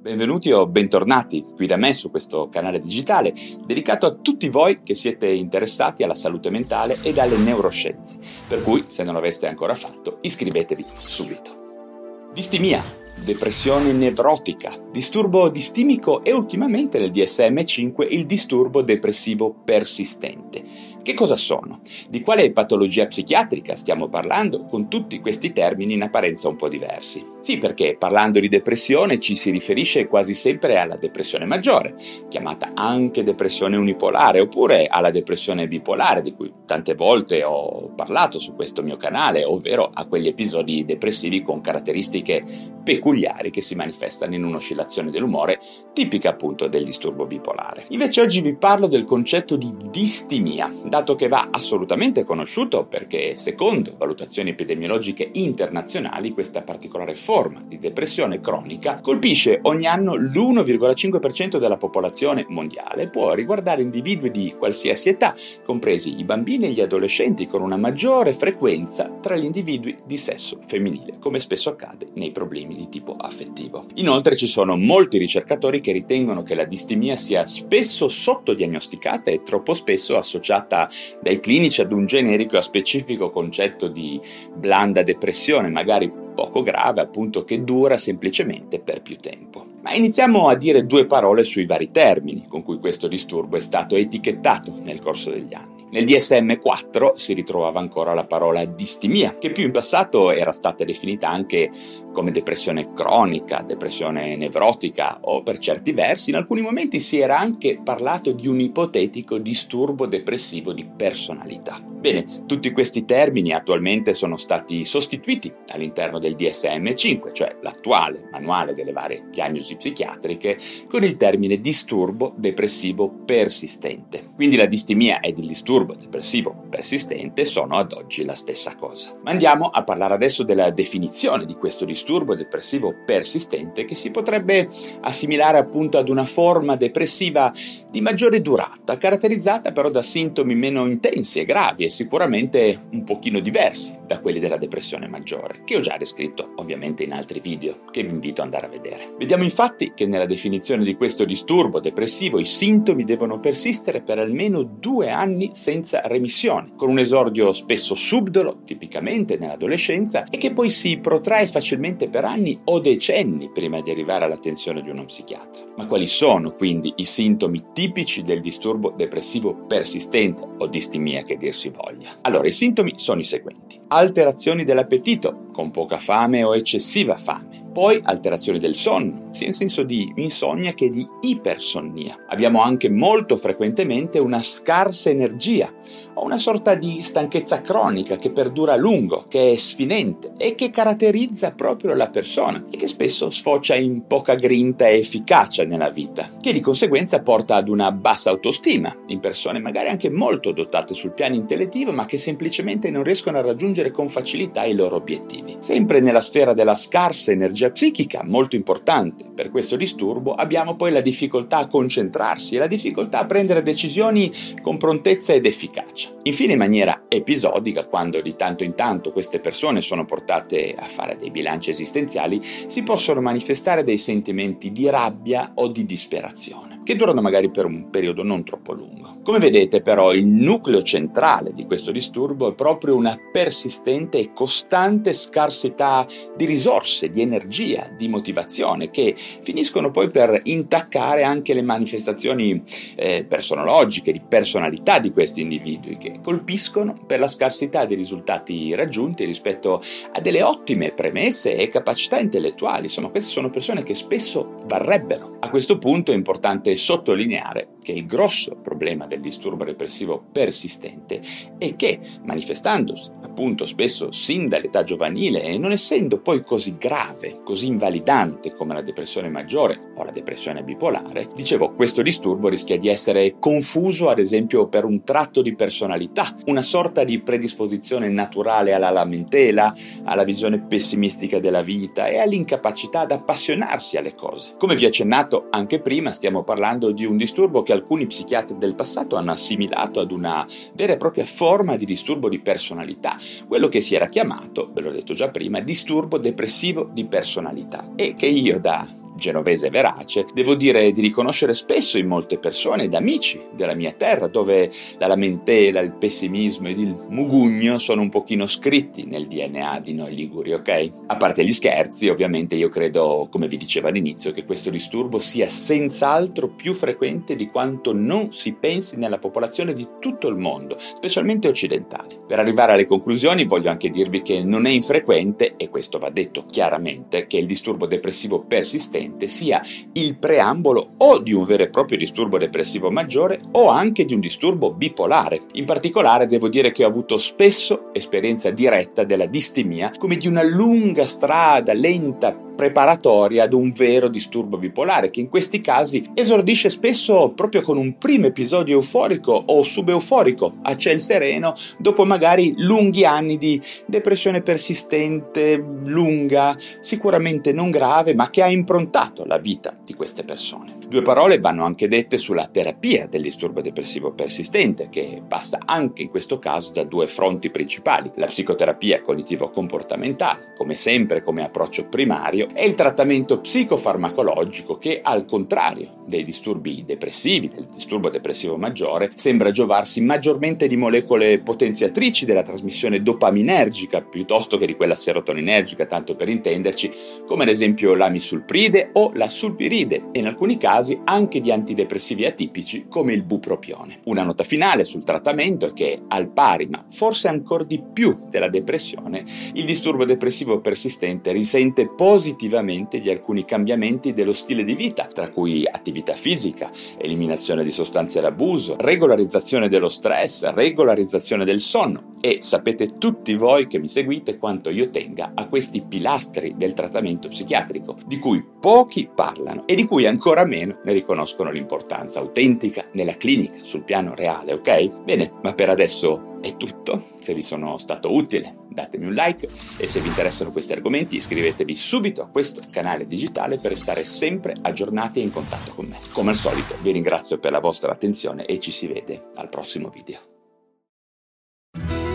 Benvenuti o bentornati qui da me su questo canale digitale dedicato a tutti voi che siete interessati alla salute mentale ed alle neuroscienze. Per cui, se non l'aveste ancora fatto, iscrivetevi subito. Distimia, depressione nevrotica, disturbo distimico e ultimamente nel DSM5 il disturbo depressivo persistente che cosa sono? Di quale patologia psichiatrica stiamo parlando con tutti questi termini in apparenza un po' diversi? Sì, perché parlando di depressione ci si riferisce quasi sempre alla depressione maggiore, chiamata anche depressione unipolare, oppure alla depressione bipolare, di cui tante volte ho parlato su questo mio canale, ovvero a quegli episodi depressivi con caratteristiche peculiari che si manifestano in un'oscillazione dell'umore tipica appunto del disturbo bipolare. Invece oggi vi parlo del concetto di distimia, dato che va assolutamente conosciuto perché secondo valutazioni epidemiologiche internazionali questa particolare forma di depressione cronica colpisce ogni anno l'1,5% della popolazione mondiale, può riguardare individui di qualsiasi età, compresi i bambini e gli adolescenti, con una maggiore frequenza tra gli individui di sesso femminile, come spesso accade nei problemi di tipo affettivo. Inoltre ci sono molti ricercatori che ritengono che la distimia sia spesso sottodiagnosticata e troppo spesso associata dai clinici ad un generico e specifico concetto di blanda depressione, magari poco grave, appunto, che dura semplicemente per più tempo. Ma iniziamo a dire due parole sui vari termini con cui questo disturbo è stato etichettato nel corso degli anni. Nel DSM-4 si ritrovava ancora la parola distimia, che più in passato era stata definita anche come depressione cronica, depressione nevrotica o per certi versi in alcuni momenti si era anche parlato di un ipotetico disturbo depressivo di personalità. Bene, tutti questi termini attualmente sono stati sostituiti all'interno del DSM-5, cioè l'attuale manuale delle varie diagnosi psichiatriche, con il termine disturbo depressivo persistente. Quindi la distimia ed il disturbo depressivo persistente sono ad oggi la stessa cosa. Ma andiamo a parlare adesso della definizione di questo disturbo depressivo persistente che si potrebbe assimilare appunto ad una forma depressiva di maggiore durata, caratterizzata però da sintomi meno intensi e gravi sicuramente un pochino diversi da quelli della depressione maggiore, che ho già descritto ovviamente in altri video che vi invito ad andare a vedere. Vediamo infatti che nella definizione di questo disturbo depressivo i sintomi devono persistere per almeno due anni senza remissione, con un esordio spesso subdolo, tipicamente nell'adolescenza, e che poi si protrae facilmente per anni o decenni prima di arrivare all'attenzione di uno psichiatra. Ma quali sono quindi i sintomi tipici del disturbo depressivo persistente o distimia che dir si voglia? Allora, i sintomi sono i seguenti. Alterazioni dell'appetito, con poca fame o eccessiva fame poi alterazioni del sonno, sia in senso di insonnia che di ipersonnia. Abbiamo anche molto frequentemente una scarsa energia o una sorta di stanchezza cronica che perdura a lungo, che è sfinente e che caratterizza proprio la persona e che spesso sfocia in poca grinta e efficacia nella vita, che di conseguenza porta ad una bassa autostima in persone magari anche molto dotate sul piano intellettivo ma che semplicemente non riescono a raggiungere con facilità i loro obiettivi. Sempre nella sfera della scarsa energia energia psichica molto importante. Per questo disturbo abbiamo poi la difficoltà a concentrarsi e la difficoltà a prendere decisioni con prontezza ed efficacia. Infine in maniera episodica, quando di tanto in tanto queste persone sono portate a fare dei bilanci esistenziali, si possono manifestare dei sentimenti di rabbia o di disperazione, che durano magari per un periodo non troppo lungo. Come vedete però il nucleo centrale di questo disturbo è proprio una persistente e costante scarsità di risorse, di energia energia, di motivazione, che finiscono poi per intaccare anche le manifestazioni eh, personologiche, di personalità di questi individui, che colpiscono per la scarsità dei risultati raggiunti rispetto a delle ottime premesse e capacità intellettuali. Insomma, queste sono persone che spesso varrebbero. A questo punto è importante sottolineare che il grosso problema del disturbo depressivo persistente è che, manifestandosi appunto spesso sin dall'età giovanile e non essendo poi così grave, così invalidante come la depressione maggiore o la depressione bipolare, dicevo, questo disturbo rischia di essere confuso ad esempio per un tratto di personalità, una sorta di predisposizione naturale alla lamentela, alla visione pessimistica della vita e all'incapacità ad appassionarsi alle cose. Come vi accennato anche prima, stiamo parlando di un disturbo che alcuni psichiatri del passato hanno assimilato ad una vera e propria forma di disturbo di personalità, quello che si era chiamato, ve l'ho detto già prima, disturbo depressivo di personalità. E che io da genovese verace, devo dire di riconoscere spesso in molte persone ed amici della mia terra, dove la lamentela, il pessimismo ed il mugugno sono un pochino scritti nel DNA di noi liguri, ok? A parte gli scherzi, ovviamente io credo, come vi dicevo all'inizio, che questo disturbo sia senz'altro più frequente di quanto non si pensi nella popolazione di tutto il mondo, specialmente occidentale. Per arrivare alle conclusioni voglio anche dirvi che non è infrequente, e questo va detto chiaramente, che il disturbo depressivo persistente paziente sia il preambolo o di un vero e proprio disturbo depressivo maggiore o anche di un disturbo bipolare. In particolare devo dire che ho avuto spesso esperienza diretta della distimia come di una lunga strada lenta preparatoria ad un vero disturbo bipolare, che in questi casi esordisce spesso proprio con un primo episodio euforico o subeuforico a ciel sereno, dopo magari lunghi anni di depressione persistente, lunga, sicuramente non grave, ma che ha improntato la vita di queste persone. Due parole vanno anche dette sulla terapia del disturbo depressivo persistente, che passa anche in questo caso da due fronti principali, la psicoterapia cognitivo-comportamentale, come sempre come approccio primario, è il trattamento psicofarmacologico che, al contrario dei disturbi depressivi, del disturbo depressivo maggiore, sembra giovarsi maggiormente di molecole potenziatrici della trasmissione dopaminergica piuttosto che di quella serotoninergica, tanto per intenderci, come ad esempio la misulpride o la sulpiride e in alcuni casi anche di antidepressivi atipici come il bupropione. Una nota finale sul trattamento è che, al pari, ma forse ancora di più della depressione, il disturbo depressivo persistente risente positivamente positivamente di alcuni cambiamenti dello stile di vita, tra cui attività fisica, eliminazione di sostanze d'abuso, regolarizzazione dello stress, regolarizzazione del sonno e sapete tutti voi che mi seguite quanto io tenga a questi pilastri del trattamento psichiatrico, di cui pochi parlano e di cui ancora meno ne riconoscono l'importanza autentica nella clinica, sul piano reale, ok? Bene, ma per adesso è tutto, se vi sono stato utile datemi un like e se vi interessano questi argomenti iscrivetevi subito a questo canale digitale per restare sempre aggiornati e in contatto con me. Come al solito vi ringrazio per la vostra attenzione e ci si vede al prossimo video.